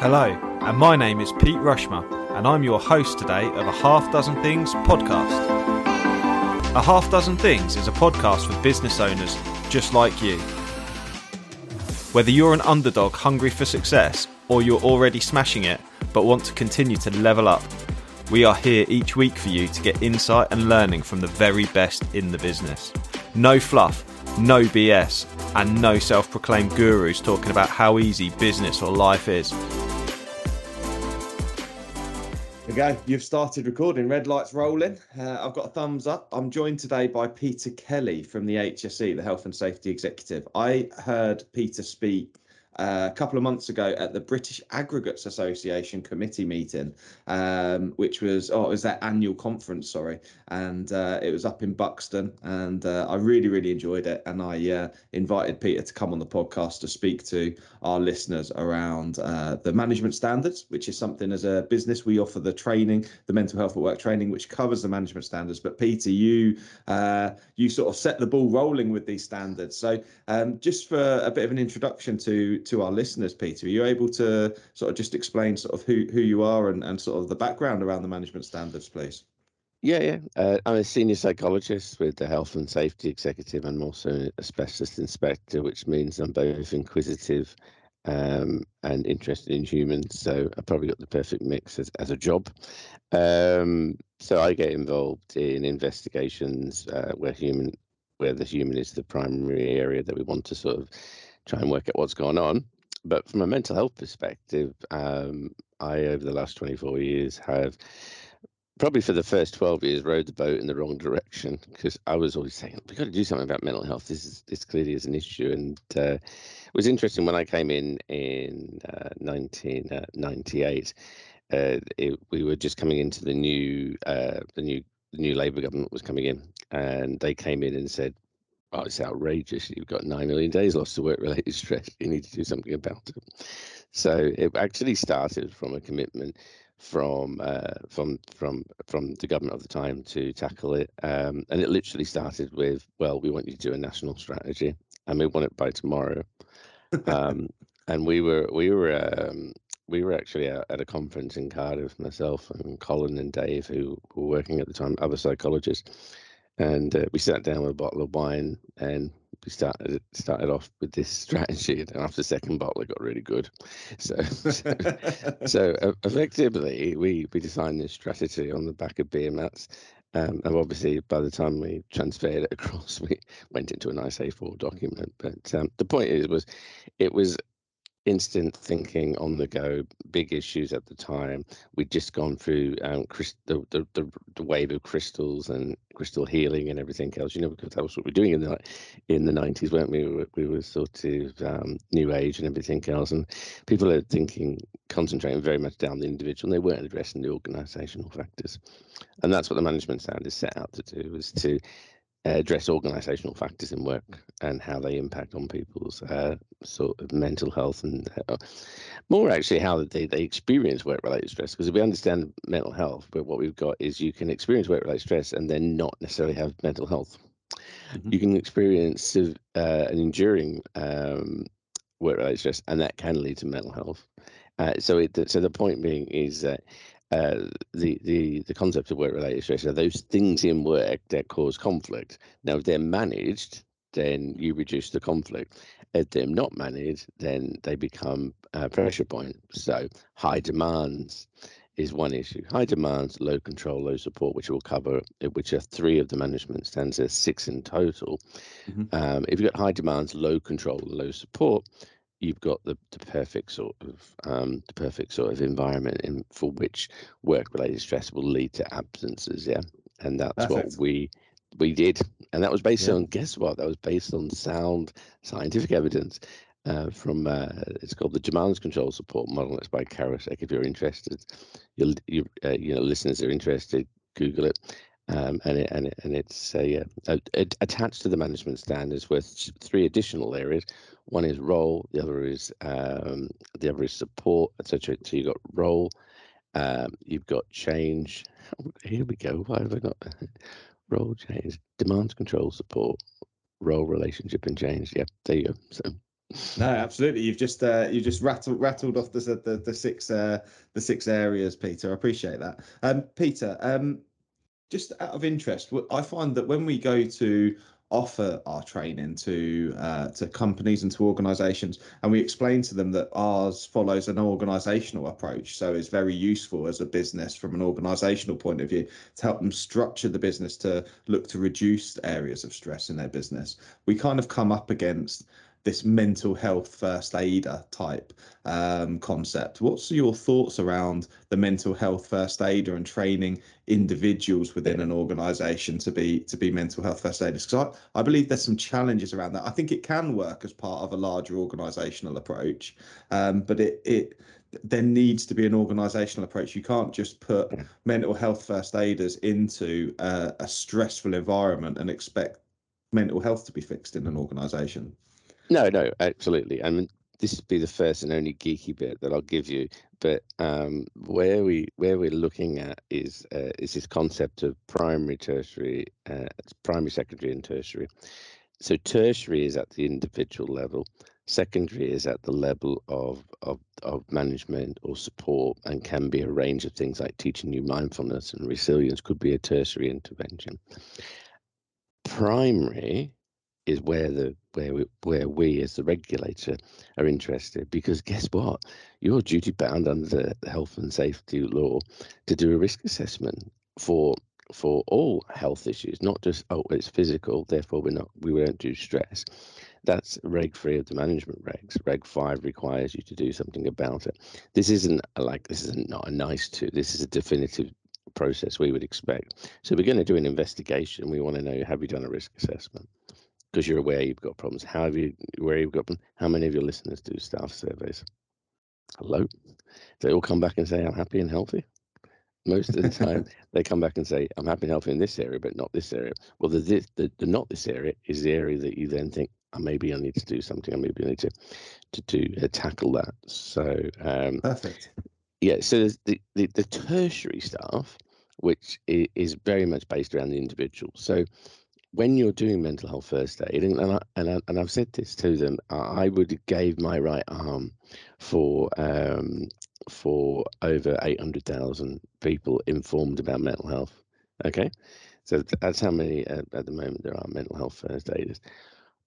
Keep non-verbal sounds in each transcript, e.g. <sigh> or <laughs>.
Hello, and my name is Pete Rushmer, and I'm your host today of a Half Dozen Things podcast. A Half Dozen Things is a podcast for business owners just like you. Whether you're an underdog hungry for success or you're already smashing it but want to continue to level up, we are here each week for you to get insight and learning from the very best in the business. No fluff, no BS, and no self proclaimed gurus talking about how easy business or life is. Okay, you've started recording. Red lights rolling. Uh, I've got a thumbs up. I'm joined today by Peter Kelly from the HSE, the Health and Safety Executive. I heard Peter speak a couple of months ago at the British Aggregates Association committee meeting, um, which was oh, it was that annual conference, sorry, and uh, it was up in Buxton, and uh, I really really enjoyed it, and I uh, invited Peter to come on the podcast to speak to our listeners around uh, the management standards, which is something as a business we offer the training, the mental health at work training, which covers the management standards. But Peter, you uh, you sort of set the ball rolling with these standards. So um, just for a bit of an introduction to to our listeners, Peter, are you able to sort of just explain sort of who who you are and, and sort of the background around the management standards, please? Yeah, yeah. Uh, I'm a senior psychologist with the Health and Safety Executive. I'm also a specialist inspector, which means I'm both inquisitive um, and interested in humans. So I probably got the perfect mix as, as a job. Um, so I get involved in investigations uh, where human, where the human is the primary area that we want to sort of try and work out what's going on. But from a mental health perspective, um, I over the last 24 years have probably for the first 12 years rode the boat in the wrong direction because I was always saying we've got to do something about mental health. This is this clearly is an issue, and uh, it was interesting when I came in in uh, 1998. Uh, it, we were just coming into the new uh, the new the new Labour government was coming in, and they came in and said, "Oh, it's outrageous! You've got nine million days lost to work-related <laughs> stress. You need to do something about it." So it actually started from a commitment from uh, from from from the government of the time to tackle it, um, and it literally started with, "Well, we want you to do a national strategy, and we want it by tomorrow." um, and we were we were um, we were actually at a conference in Cardiff, myself and Colin and Dave, who were working at the time, other psychologists, and uh, we sat down with a bottle of wine and we started started off with this <laughs> strategy, and after the second bottle, it got really good. So, <laughs> so, so <laughs> uh, effectively, we we designed this strategy on the back of beer mats. Um, and obviously, by the time we transferred it across, we went into a nice A4 document. But um, the point is, was it was instant thinking on the go, big issues at the time. We'd just gone through um, the, the, the, the, wave of crystals and crystal healing and everything else, you know, because that was what we are doing in the in the 90s, weren't we? We were, we were sort of um, new age and everything else. And people are thinking, concentrating very much down the individual, and they weren't addressing the organizational factors. And that's what the management sound is set out to do, is to address organizational factors in work and how they impact on people's uh, sort of mental health and uh, more actually how they, they experience work related stress. Because if we understand mental health but what we've got is you can experience work related stress and then not necessarily have mental health. Mm-hmm. you can experience uh, an enduring um, work related stress and that can lead to mental health. Uh, so it, so the point being is that uh, the the the concept of work related stress are those things in work that cause conflict. Now, if they're managed, then you reduce the conflict. If they're not managed, then they become a pressure point. So high demands is one issue. High demands, low control, low support, which we'll cover, which are three of the management standards, six in total. Mm-hmm. Um, if you've got high demands, low control, low support, you've got the, the perfect sort of um, the perfect sort of environment in, for which work related stress will lead to absences yeah and that's Perfect. what we we did and that was based yeah. on guess what that was based on sound scientific evidence uh, from uh, it's called the demands control support model it's by Karasek if you're interested you'll you, uh, you know listeners are interested google it um, and it, and it, and it's a, uh, attached to the management standards with three additional areas. One is role, the other is um, the other is support, etc. So you've got role, um, you've got change. Here we go. Why have I got <laughs> role change, demands control support, role relationship and change? Yeah, there you go. So No, absolutely. You've just uh, you just rattled rattled off the the, the six uh, the six areas, Peter. I appreciate that. Um, Peter, um, just out of interest, I find that when we go to offer our training to uh, to companies and to organizations. And we explain to them that ours follows an organizational approach. So it's very useful as a business from an organizational point of view to help them structure the business to look to reduce areas of stress in their business. We kind of come up against this mental health first aider type um, concept. What's your thoughts around the mental health first aider and training individuals within an organisation to be to be mental health first aiders? Because I, I believe there's some challenges around that. I think it can work as part of a larger organisational approach, um, but it it there needs to be an organisational approach. You can't just put mental health first aiders into a, a stressful environment and expect mental health to be fixed in an organisation. No, no, absolutely. I mean, this would be the first and only geeky bit that I'll give you. But um, where we where we're looking at is uh, is this concept of primary, tertiary, uh, primary, secondary, and tertiary. So tertiary is at the individual level. Secondary is at the level of, of, of management or support and can be a range of things like teaching you mindfulness and resilience could be a tertiary intervention. Primary is where the where we, where we as the regulator are interested because guess what? You're duty bound under the health and safety law to do a risk assessment for for all health issues not just oh it's physical therefore we're not we won't do stress. That's reg 3 of the management regs. Reg 5 requires you to do something about it. This isn't like this isn't not a nice to this is a definitive process we would expect. So we're going to do an investigation. We want to know have you done a risk assessment because you're aware you've got problems. How have you where you've got them? How many of your listeners do staff surveys? Hello. They all come back and say, I'm happy and healthy. Most of the time, <laughs> they come back and say, I'm happy and healthy in this area, but not this area. Well, the, this, the, the not this area is the area that you then think, oh, maybe I need to do something, or maybe I need to to, to uh, tackle that. So, um, perfect. Yeah. So the, the, the tertiary stuff, which is very much based around the individual. So when you're doing mental health first aid, and I, and, I, and I've said this to them, I would gave my right arm for um, for over eight hundred thousand people informed about mental health. Okay, so that's how many uh, at the moment there are mental health first aiders.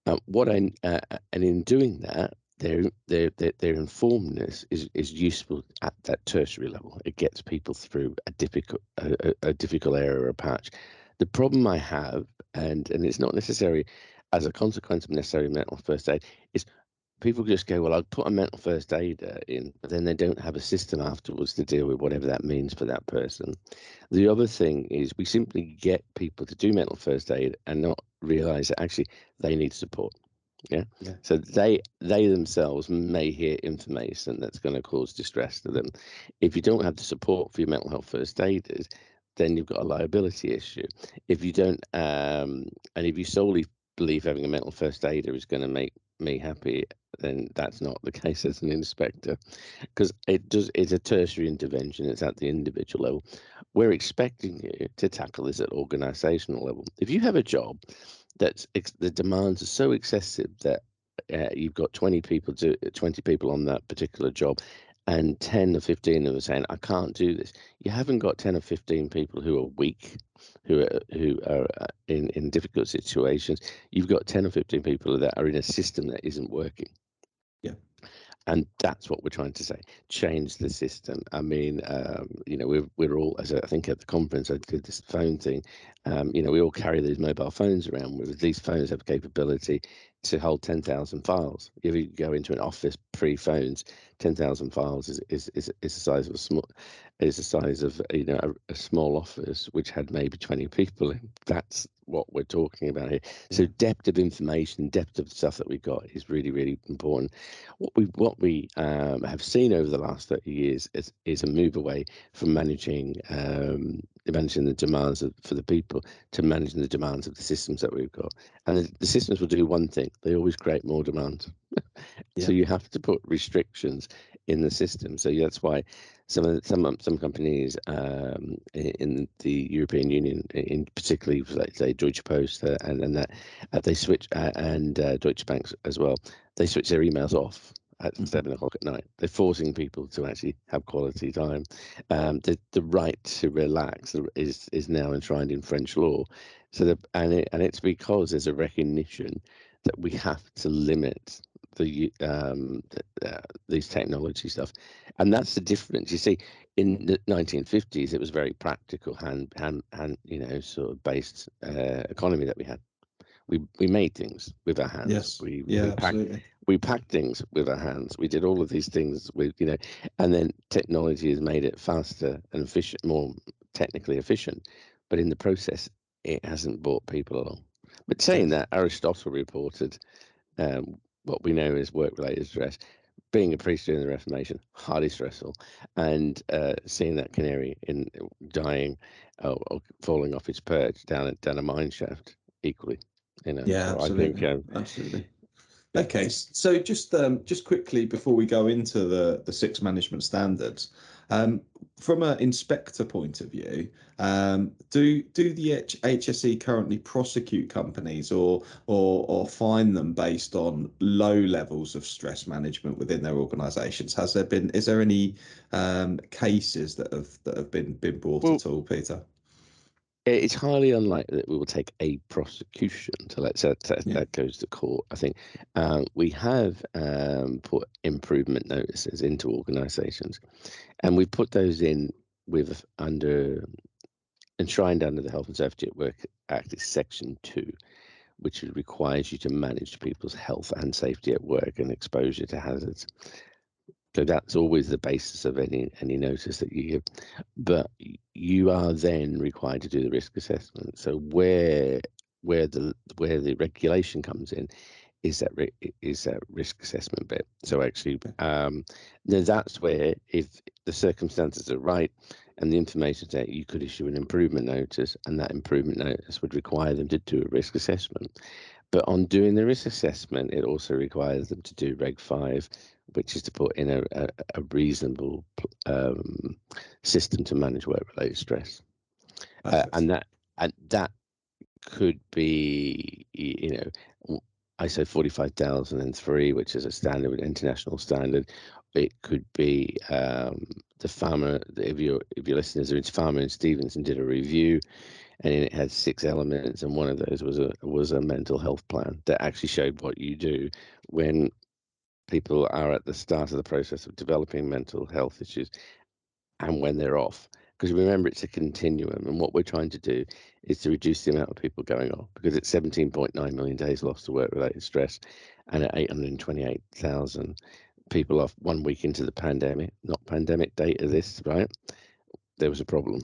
Um, what I uh, and in doing that, their their their, their informedness is, is useful at that tertiary level. It gets people through a difficult a, a difficult area or patch. The problem I have and and it's not necessary as a consequence of necessary mental first aid. Is people just go, well, I'll put a mental first aider in, but then they don't have a system afterwards to deal with whatever that means for that person. The other thing is we simply get people to do mental first aid and not realize that actually they need support. Yeah? yeah. So they they themselves may hear information that's going to cause distress to them. If you don't have the support for your mental health first aiders, then you've got a liability issue. If you don't, um, and if you solely believe having a mental first aider is going to make me happy, then that's not the <laughs> case as an inspector, because it does. It's a tertiary intervention. It's at the individual level. We're expecting you to tackle this at organisational level. If you have a job that's the demands are so excessive that uh, you've got 20 people to 20 people on that particular job and 10 or 15 of them are saying, I can't do this. You haven't got 10 or 15 people who are weak, who are, who are uh, in, in difficult situations. You've got 10 or 15 people that are in a system that isn't working. And that's what we're trying to say. Change the system. I mean, um, you know, we're, we're all, as I think at the conference, I did this phone thing. Um, you know, we all carry these mobile phones around. With these phones have capability to hold 10,000 files. If you go into an office pre phones, 10,000 files is, is, is, is the size of a small, is the size of, you know, a, a, small office, which had maybe 20 people in. That's what we're talking about here. So depth of information, depth of stuff that we've got is really, really important. What we, what we um, have seen over the last 30 years is, is a move away from managing um, managing the demands of, for the people to managing the demands of the systems that we've got. And the, the systems will do one thing: they always create more demand. <laughs> yeah. So you have to put restrictions in the system. So that's why some of the, some um, some companies um, in the European Union, in particularly like say Deutsche Post uh, and and that uh, they switch uh, and uh, Deutsche Bank as well, they switch their emails off at mm-hmm. seven o'clock at night. They're forcing people to actually have quality time. Um, the the right to relax is is now enshrined in French law. So the and it, and it's because there's a recognition that we have to limit the um, uh, these technology stuff, and that's the difference. You see, in the 1950s, it was very practical, hand hand hand, you know, sort of based uh, economy that we had. We we made things with our hands. Yes. We yeah, we packed, absolutely. we packed things with our hands. We did all of these things with you know, and then technology has made it faster and efficient, more technically efficient, but in the process, it hasn't brought people along. But saying that, Aristotle reported um, what we know is work-related stress. Being a priest during the Reformation, highly stressful, and uh, seeing that canary in dying or, or, falling off its perch down down a mine shaft, equally, you know. Yeah, absolutely. Think, um, absolutely. Okay, so just um, just quickly before we go into the the six management standards, um, from an inspector point of view, um, do do the H- HSE currently prosecute companies or or or fine them based on low levels of stress management within their organisations? Has there been is there any um, cases that have that have been been brought well, at all, Peter? It's highly unlikely that we will take a prosecution to let that, that, yeah. that goes to court. I think um, we have um, put improvement notices into organisations, and we put those in with under enshrined under the Health and Safety at Work Act is Section Two, which requires you to manage people's health and safety at work and exposure to hazards. So that's always the basis of any any notice that you give. But you are then required to do the risk assessment. So where where the where the regulation comes in is that is that risk assessment bit. So actually, um, that's where if the circumstances are right and the information that you could issue an improvement notice, and that improvement notice would require them to do a risk assessment. But on doing the risk assessment, it also requires them to do Reg 5, which is to put in a, a, a reasonable um, system to manage work-related stress. Uh, and that and that could be, you know, ISO 45003, which is a standard, an international standard. It could be um, the farmer. If your if your listeners are into Farmer and Stevenson did a review, and it had six elements, and one of those was a was a mental health plan that actually showed what you do when people are at the start of the process of developing mental health issues, and when they're off. Because remember, it's a continuum, and what we're trying to do is to reduce the amount of people going off. Because it's 17.9 million days lost to work-related stress, and at 828,000 people off one week into the pandemic, not pandemic data. This right, there was a problem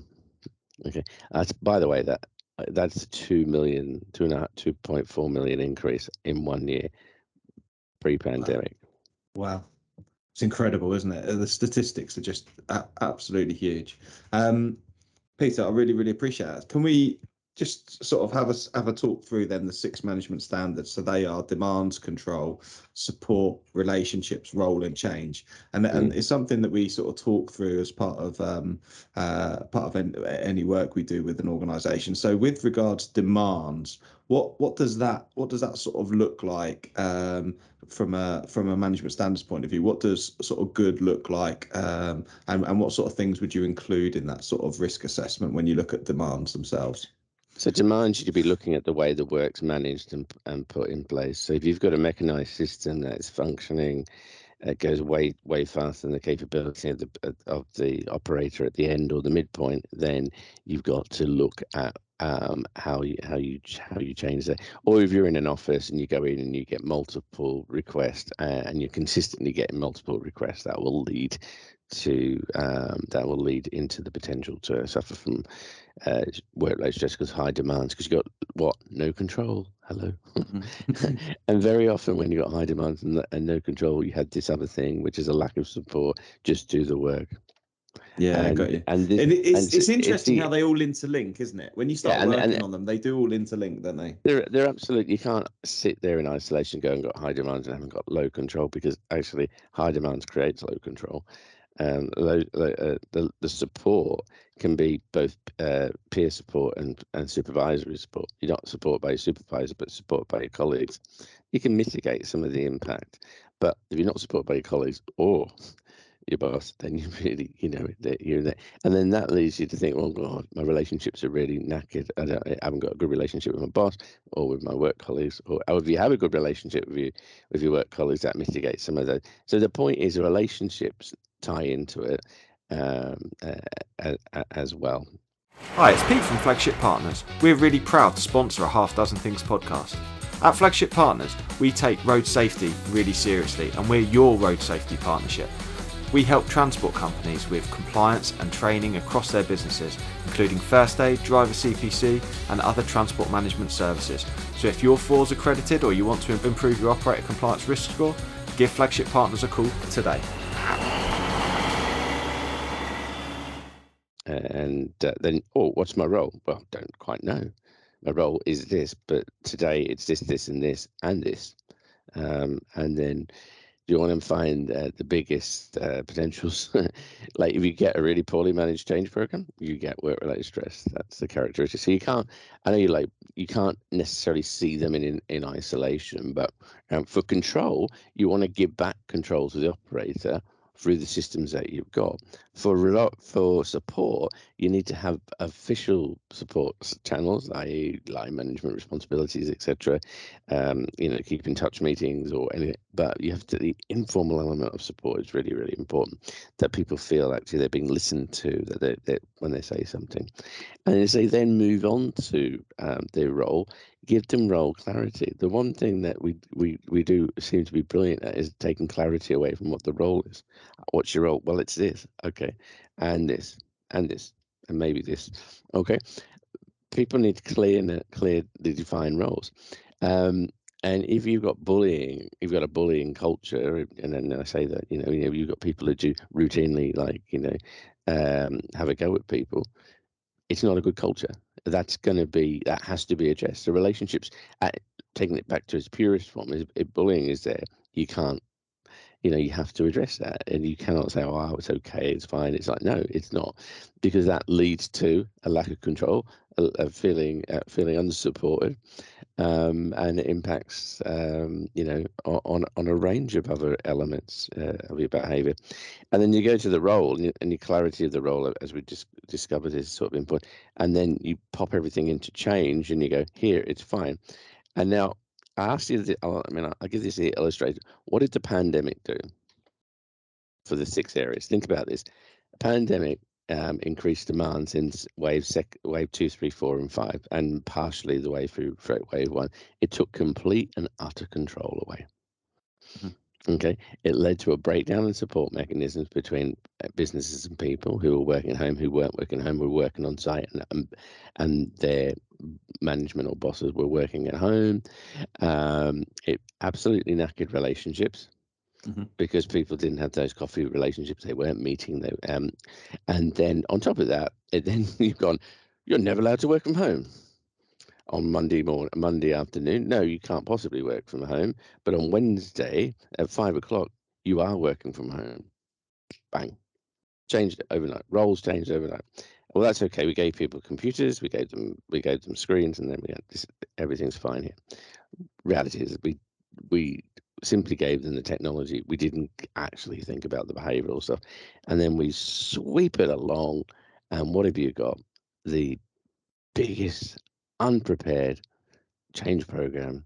Okay. That's by the way that that's two million, two and a half, two point four million increase in one year pre-pandemic. Wow. Wow. It's incredible, isn't it? The statistics are just absolutely huge. Um, Peter, I really, really appreciate that. Can we just sort of have a have a talk through then the six management standards. So they are demands control, support, relationships, role, and change. And mm. and it's something that we sort of talk through as part of um, uh, part of any work we do with an organisation. So with regards to demands, what what does that what does that sort of look like um, from a from a management standards point of view? What does sort of good look like, um, and and what sort of things would you include in that sort of risk assessment when you look at demands themselves? So it demands you to be looking at the way the work's managed and, and put in place. So if you've got a mechanized system that is functioning, it goes way way faster than the capability of the of the operator at the end or the midpoint, then you've got to look at um, how you how you how you change that. Or if you're in an office and you go in and you get multiple requests uh, and you're consistently getting multiple requests, that will lead to um, that will lead into the potential to suffer from uh, workload stress because high demands because you got what no control hello mm-hmm. <laughs> and very often when you got high demands and, and, no control you had this other thing which is a lack of support just do the work Yeah, and, got you. And, this, And it's, and it's interesting the- how they all interlink, isn't it? When you start Yeah, working on them, they do all interlink, don't they? They're they're absolutely. You can't sit there in isolation, go and got high demands and haven't got low control because actually high demands creates low control. Um, low, low, uh, the the support can be both uh, peer support and and supervisory support. You're not supported by your supervisor, but supported by your colleagues. You can mitigate some of the impact, but if you're not supported by your colleagues or your boss, then you <laughs> really, you know, you're there. And then that leads you to think, well, God, my relationships are really knackered. I, don't, I haven't got a good relationship with my boss or with my work colleagues. Or, or if you have a good relationship with you with your work colleagues, that mitigates some of those. So the point is, relationships tie into it um, uh, as well. Hi, it's Pete from Flagship Partners. We're really proud to sponsor a Half Dozen Things podcast. At Flagship Partners, we take road safety really seriously and we're your road safety partnership. We help transport companies with compliance and training across their businesses, including first aid, driver CPC, and other transport management services. So if you're FORS accredited or you want to improve your operator compliance risk score, give Flagship Partners a call today. And uh, then oh what's my role? Well don't quite know. My role is this but today it's this this and this and this. Um, and then do you want to find uh, the biggest uh, potentials. <laughs> Like if you get a really poorly managed change program you get work related stress. That's the characteristic. So you can't i know you like you can't necessarily see them in in, in isolation but um, for control you want to give back control to the operator through the systems that you've got. For for support, you need to have official support channels, i.e., line management responsibilities, etc. Um, you know, keep in touch meetings or anything. But you have to the informal element of support is really really important. That people feel actually they're being listened to. That they, they when they say something, and as they then move on to um, their role, give them role clarity. The one thing that we we we do seem to be brilliant at is taking clarity away from what the role is. What's your role? Well, it's this, okay, and this, and this, and maybe this, okay. People need to clear clear the defined roles. Um, and if you've got bullying, you've got a bullying culture, and then I say that you know, you know, you've got people who do routinely like you know, um, have a go at people. It's not a good culture. That's going to be that has to be addressed. The relationships, uh, taking it back to its purest form, is if bullying is there, you can't you know you have to address that and you cannot say oh it's okay it's fine it's like no it's not because that leads to a lack of control a, a feeling uh, feeling unsupported um, and it impacts um, you know on on a range of other elements uh, of your behavior and then you go to the role and, you, and your clarity of the role as we just discovered is sort of important and then you pop everything into change and you go here it's fine and now I asked you, I'll- mean, I'll give this the illustration. What did the pandemic do for the six areas? Think about this. Pandemic um, increased demand since wave sec, wave two, three, four, and five, and partially the way through for wave one. It took complete and utter control away. Mhm. Okay, it led to a breakdown in support mechanisms between uh, businesses and people who were working at home, who weren't working at home, were working on site, and and, and their management or bosses were working at home. Um, it absolutely knackered relationships Mhm. because people didn't have those coffee relationships. They weren't meeting. They, um, and then on top of that, <laughs> then you've gone, you're never allowed to work from home on Monday morning, Monday afternoon. No, you can't possibly work from home. But on Wednesday at five o'clock, you are working from home. Bang, changed overnight. Roles changed overnight. Well, that's okay. We gave people computers, we gave them we gave them screens, and then we had this, everything's fine here. Reality is we we simply gave them the technology. We didn't actually think about the behavioural stuff, and then we sweep it along. And what have you got? The biggest unprepared change program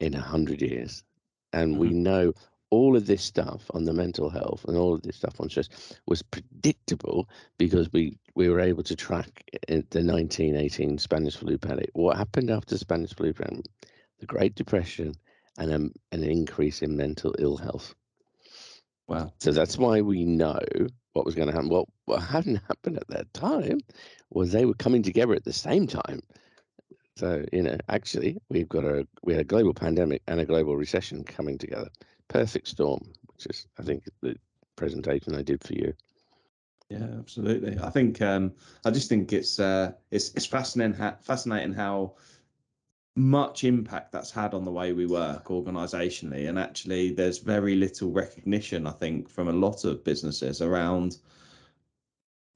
in a hundred years, and we mm-hmm. know all of this stuff on the mental health and all of this stuff on stress was predictable because we we were able to track the 1918 Spanish flu pandemic. What happened after the Spanish flu pandemic? The Great Depression and um, an increase in mental ill health. Wow. So that's why we know what was going to happen. Well, what hadn't happened at that time was they were coming together at the same time. So you know, actually, we've got a we had a global pandemic and a global recession coming together. Perfect storm, which is I think the presentation I did for you. Yeah, absolutely. I think um, I just think it's uh, it's it's fascinating ha- fascinating how much impact that's had on the way we work organisationally, and actually, there's very little recognition. I think from a lot of businesses around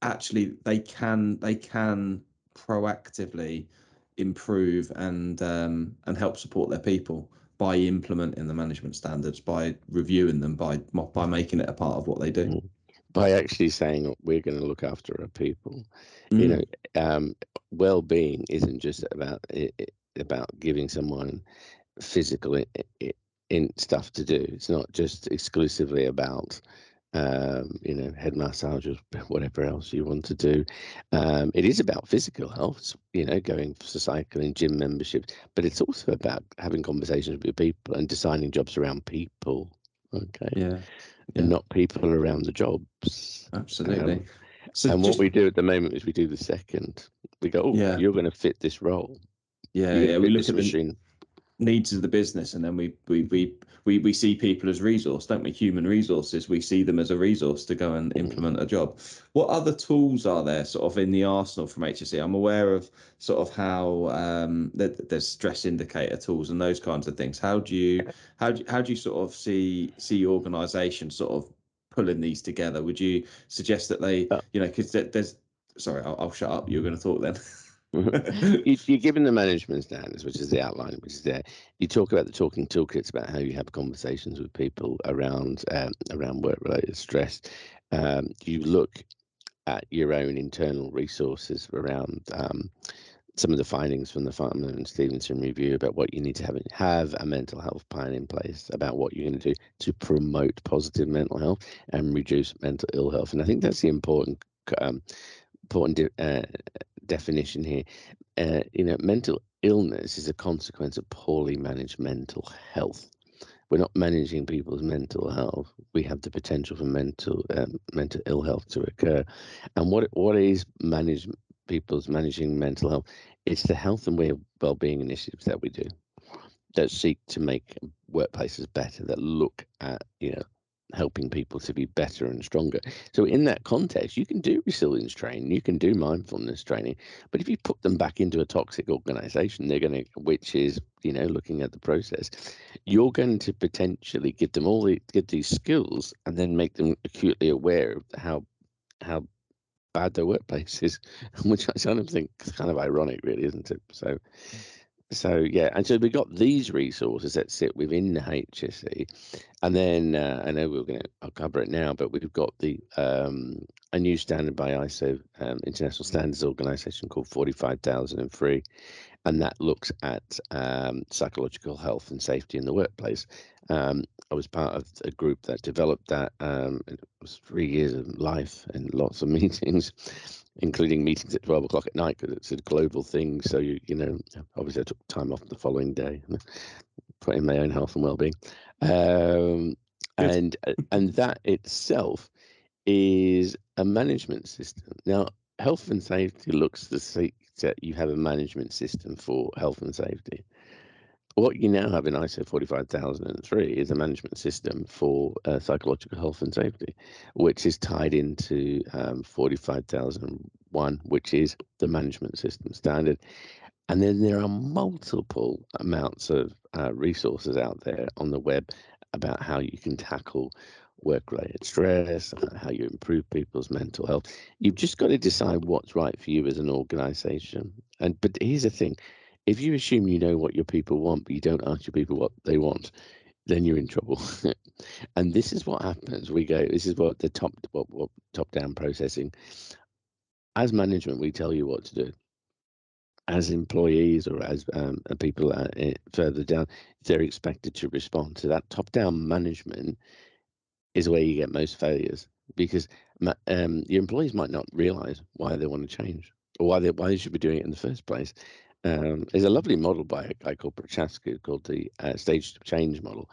actually they can they can proactively improve and um, and help support their people by implementing the management standards, by reviewing them, by by making it a part of what they do. Mm. By actually saying we're going to look after our people, mm. you know, um, well-being isn't just about it, about giving someone physical in, in stuff to do. It's not just exclusively about um, you know, head massage or <laughs> whatever else you want to do. Um, it is about physical health, you know, going for cycling, gym membership, but it's also about having conversations with people and designing jobs around people. Okay. Yeah. yeah. And not people around the jobs. Absolutely. Um, so and just, what we do at the moment is we do the second. We go, oh, yeah. you're going to fit this role. Yeah, yeah. We look at the machine needs of the business and then we we we we, we see people as resource don't we? Human resources we see them as a resource to go and implement a job. What other tools are there sort of in the arsenal from hse i'm aware of sort of how um that there's stress indicator tools and those kinds of things. How do you how do, how do you sort of see see organization sort of pulling these together? Would you suggest that they uh. you know because there's sorry I'll, I'll shut up. You're going to talk then <laughs> <laughs> you, are given the management standards, which is the outline, which is there. You talk about the talking toolkits about how you have conversations with people around um, around work related stress. Um, you look at your own internal resources around um, some of the findings from the Farmer and Stevenson review about what you need to have have a mental health plan in place about what you're going to do to promote positive mental health and reduce mental ill health. And I think that's the important um, important uh, definition here. Uh, you know, mental illness is a consequence of poorly managed mental health. We're not managing people's mental health. We have the potential for mental um, mental ill health to occur. And what what is manage people's managing mental health? It's the health and well-being initiatives that we do that seek to make workplaces better, that look at you know helping people to be better and stronger. So in that context, you can do resilience training, you can do mindfulness training, but if you put them back into a toxic organization, they're going to, which is, you know, looking at the process, you're going to potentially give them all the, give these skills and then make them acutely aware of how, how bad their workplace is, <laughs> which I kind of think is kind of ironic, really, isn't it? So, mm. So yeah, and so we've got these resources that sit within the HSE, and then uh, I know we're going to I'll cover it now, but we've got the um, a new standard by ISO um, International Standards Organization called forty five thousand and three, and that looks at um, psychological health and safety in the workplace. Um, I was part of a group that developed that. Um, it was three years of life and lots of <laughs> meetings, including meetings at 12 o'clock at night because it's a global thing. So, you, you know, obviously I took time off the following day, <laughs> put in my own health and well-being. Um, and, uh, and that itself is a management system. Now, health and safety looks to see that you have a management system for health and safety what you now have in ISO 45003 is a management system for uh, psychological health and safety, which is tied into um, 45001, which is the management system standard. And then there are multiple amounts of uh, resources out there on the web about how you can tackle work related stress, how you improve people's mental health. You've just got to decide what's right for you as an organization. And but here's the thing if you assume you know what your people want, but you don't ask your people what they want, then you're in trouble. <laughs> and this is what happens. We go. This is what the top what, what top down processing. As management, we tell you what to do. As employees or as um, people uh, further down, they're expected to respond. So that top down management is where you get most failures because um, your employees might not realize why they want to change or why they why they should be doing it in the first place. Um, there's a lovely model by a guy called Prochaska called the uh, stage change model.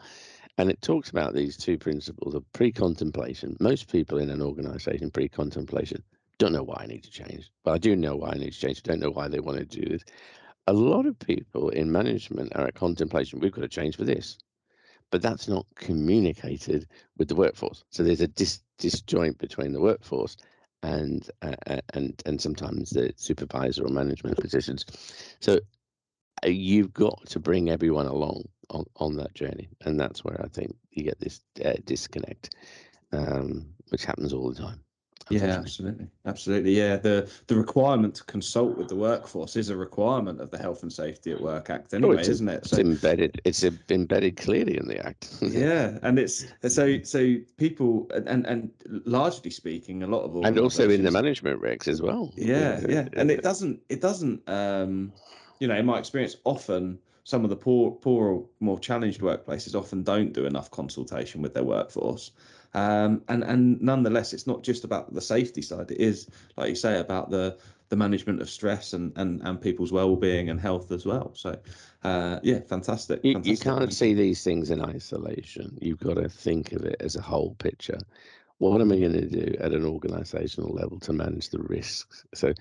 And it talks about these two principles of pre contemplation. Most people in an organization, pre contemplation, don't know why I need to change. But I do know why I need to change. don't know why they want to do this. A lot of people in management are at contemplation. We've got to change for this. But that's not communicated with the workforce. So there's a dis- disjoint between the workforce and uh, and and sometimes the supervisor or management positions. So uh, you've got to bring everyone along on, on that journey, and that's where I think you get this uh, disconnect, um, which happens all the time. Yeah, absolutely, absolutely. Yeah, the the requirement to consult with the workforce is a requirement of the Health and Safety at Work Act, oh, anyway, oh, isn't it? So, it's embedded. It's embedded clearly in the act. <laughs> yeah, and it's so so people and and largely speaking, a lot of and also in the management regs as well. Yeah, yeah, and it doesn't it doesn't um you know in my experience often some of the poor poorer more challenged workplaces often don't do enough consultation with their workforce um, and and nonetheless, it's not just about the safety side. It is, like you say, about the the management of stress and and, and people's well-being and health as well. So, uh, yeah, fantastic. You, fantastic. you can't see these things in isolation. You've got to think of it as a whole picture. What am I going to do at an organizational level to manage the risks? So,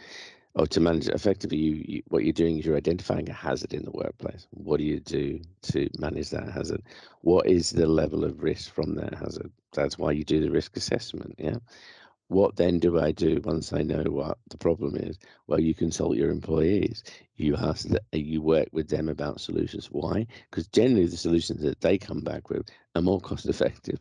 or to manage effectively you, you, what you're doing is you're identifying a hazard in the workplace what do you do to manage that hazard what is the level of risk from that hazard that's why you do the risk assessment yeah what then do I do once I know what the problem is? Well, you consult your employees. You ask that you work with them about solutions. Why? Because generally the solutions that they come back with are more <laughs> cost effective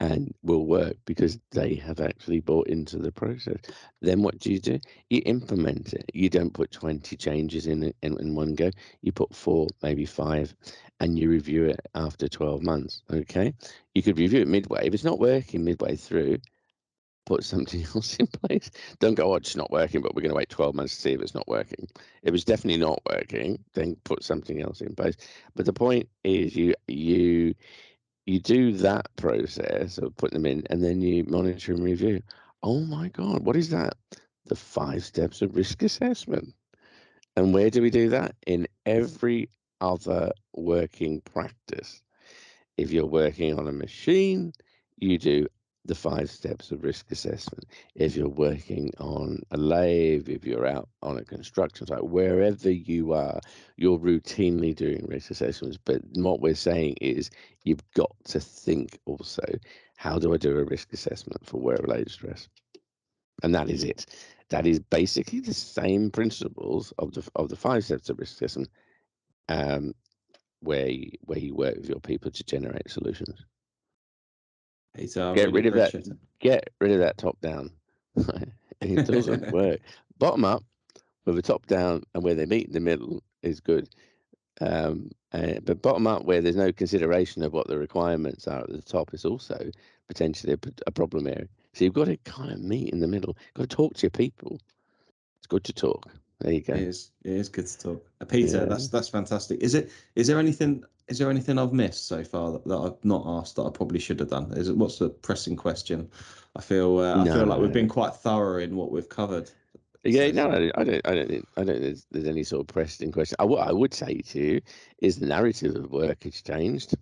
and will work because they have actually bought into the process. Then what do you do? You implement it. You don't put 20 changes in in, in one go. You put four, maybe five, and you review it after 12 months. Okay. You could review it midway. If it's not working midway through, put something <laughs> else in place. Don't go, oh, it's not working, but we're going to wait 12 months to see if it's not working. It was definitely not working. Then put something else in place. But the point is, you you you do that process of putting them in, and then you monitor and review. Oh my God, what is that? The five steps of risk assessment. And where do we do that? In every other working practice. If you're working on a machine, you do the five steps of risk assessment. If you're working on a lathe, if you're out on a construction site, wherever you are, you're routinely doing risk assessments. But what we're saying is you've got to think also, how do I do a risk assessment for work related stress? And that is it. That is basically the same principles of the of the five steps of risk assessment, um, where you, where you work with your people to generate solutions. He's, uh, get really rid of that. Get rid of that top down. <laughs> it doesn't <laughs> work. Bottom up with a top down and where they meet in the middle is good. Um, uh, but bottom up where there's no consideration of what the requirements are at the top is also potentially a, a problem area. So you've got to kind of meet in the middle. You've got to talk to your people. It's good to talk. There you go. It is. It is good to talk. Uh, Peter, yeah. that's that's fantastic. Is it? Is there anything? Is there anything I've missed so far that, that I've not asked that I probably should have done? Is it? What's the pressing question? I feel. Uh, I feel like we've been quite thorough in what we've covered. Yeah, no, I don't, I don't, I don't, I don't there's, there's any sort of pressing question. I, what I would say to you is the narrative of work has changed,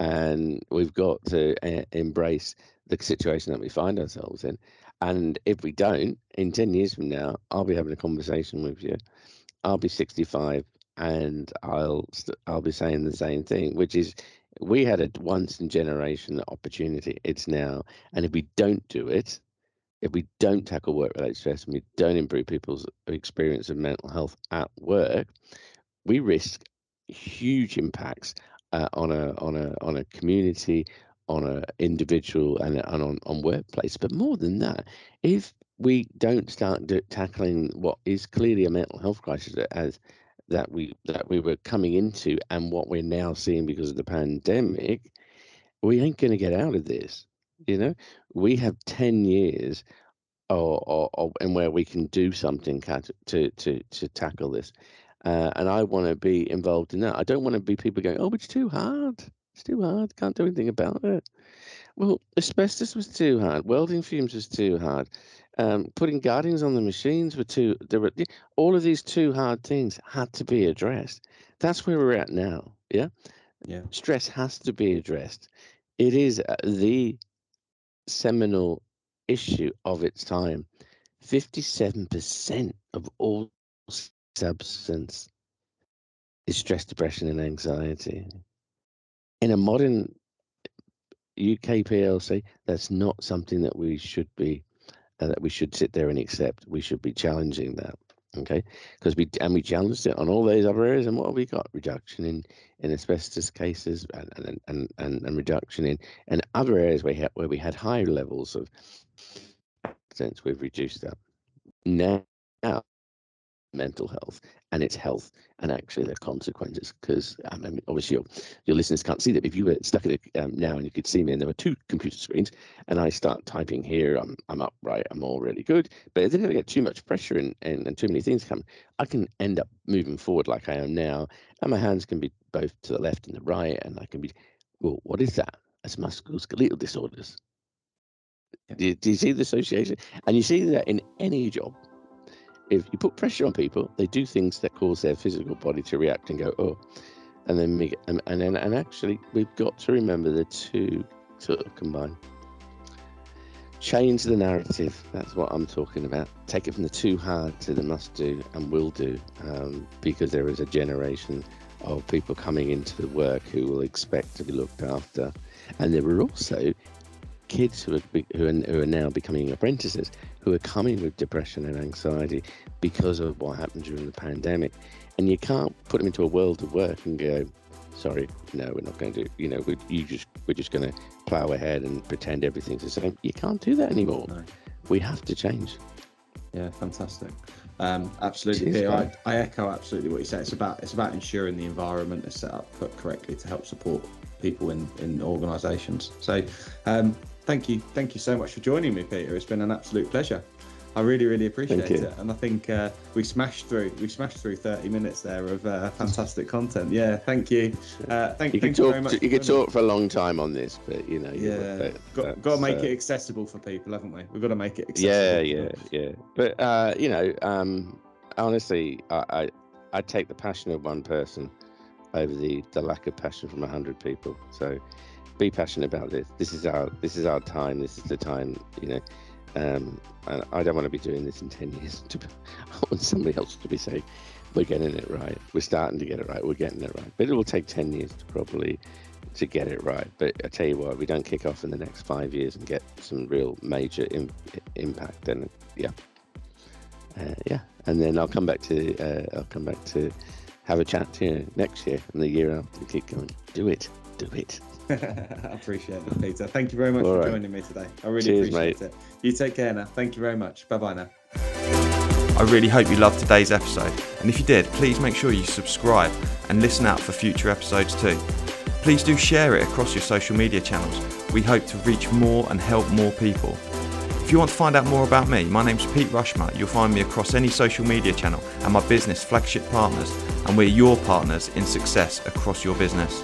and we've got to uh, embrace the situation that we find ourselves in. And if we don't, in 10 years from now, I'll be having a conversation with you. I'll be 65 and I'll I'll be saying the same thing, which is we had a once in generation opportunity. It's now, and if we don't do it, if we don't tackle work related stress and we don't improve people's experience of mental health at work, we risk huge impacts uh, on a on a on a community, on an individual and, and on, on workplace. But more than that, if we don't start do, tackling what is clearly a mental health crisis as that we that we were coming into and what we're now seeing because of the pandemic, we ain't going to get out of this. You know, we have ten years, or, or, or and where we can do something to to to tackle this. Uh, and I want to be involved in that. I don't want to be people going, "Oh, it's too hard." It's too hard. Can't do anything about it. Well, asbestos was too hard. Welding fumes was too hard. Um, putting guardings on the machines were too. There were all of these two hard things had to be addressed. That's where we're at now. Yeah. Yeah. Stress has to be addressed. It is uh, the seminal issue of its time. Fifty-seven percent of all substance is stress, depression, and anxiety in a modern UK PLC, that's not something that we should be and that we should sit there and accept. We should be challenging that. Okay, because we and we challenged it on all those other areas, and what have we got? Reduction in in asbestos cases, and and and and, and reduction in and other areas where we had where we had high levels of since we've reduced that. Now, Now, mental health and its health and actually their consequences because um, I mean, obviously your, your listeners can't see that if you were stuck at it um, now and you could see me and there were two computer screens and I start typing here I'm, I'm upright I'm all really good but if I get too much pressure and, and, and too many things come I can end up moving forward like I am now and my hands can be both to the left and the right and I can be well what is that? That's musculoskeletal disorders. Do do you see the association? And you see that in any job if you put pressure on people, they do things that cause their physical body to react and go, oh, and then and, and then and actually we've got to remember the two sort of combine. Change the narrative. That's what I'm talking about. Take it from the too hard to the must do and will do, um, because there is a generation of people coming into the work who will expect to be looked after, and there are also kids who are, who are, who are now becoming apprentices who are coming with depression and anxiety because of what happened during the pandemic. And you can't put them into a world of work and go, sorry, no, we're not going to, you know, we, you just, we're just going to plow ahead and pretend everything's the same. You can't do that anymore. No. We have to change. Yeah, fantastic. Um, absolutely, Cheers, I, I, echo absolutely what you said. It's about it's about ensuring the environment is set up correctly to help support people in in organisations. So, um, Thank you. Thank you so much for joining me, Peter. It's been an absolute pleasure. I really, really appreciate it. And I think uh, we smashed through we smashed through 30 minutes there of uh, fantastic content. Yeah, thank you. Uh, thank, you. Thank you very much. You could talk for a long time on this, but you know, yeah, got, got to make it uh, accessible for people, haven't we? We've got to make it accessible. Yeah, yeah, yeah. But uh, you know, um, honestly, I, I I take the passion of one person over the the lack of passion from a hundred people. So be passionate about this. This is our this is our time. This is the time. You know, um, and I don't want to be doing this in ten <laughs> years. To, I want somebody else to be saying, "We're getting it right. We're starting to get it right. We're getting it right." But it will take ten years to probably to get it right. But I tell you what, we don't kick off in the next five years and get some real major Im- impact, then yeah, uh, yeah. And then I'll come back to uh, I'll come back to have a chat to you next year and the year after. Keep going. Do it. Do it. I <laughs> appreciate it, Peter. Thank you very much All for right. joining me today. I really Cheers, appreciate mate. it. You take care now. Thank you very much. Bye bye now. I really hope you loved today's episode, and if you did, please make sure you subscribe and listen out for future episodes too. Please do share it across your social media channels. We hope to reach more and help more people. If you want to find out more about me, my name's Pete Rushmer. You'll find me across any social media channel and my business, Flagship Partners, and we're your partners in success across your business.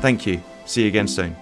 Thank you. See you again soon.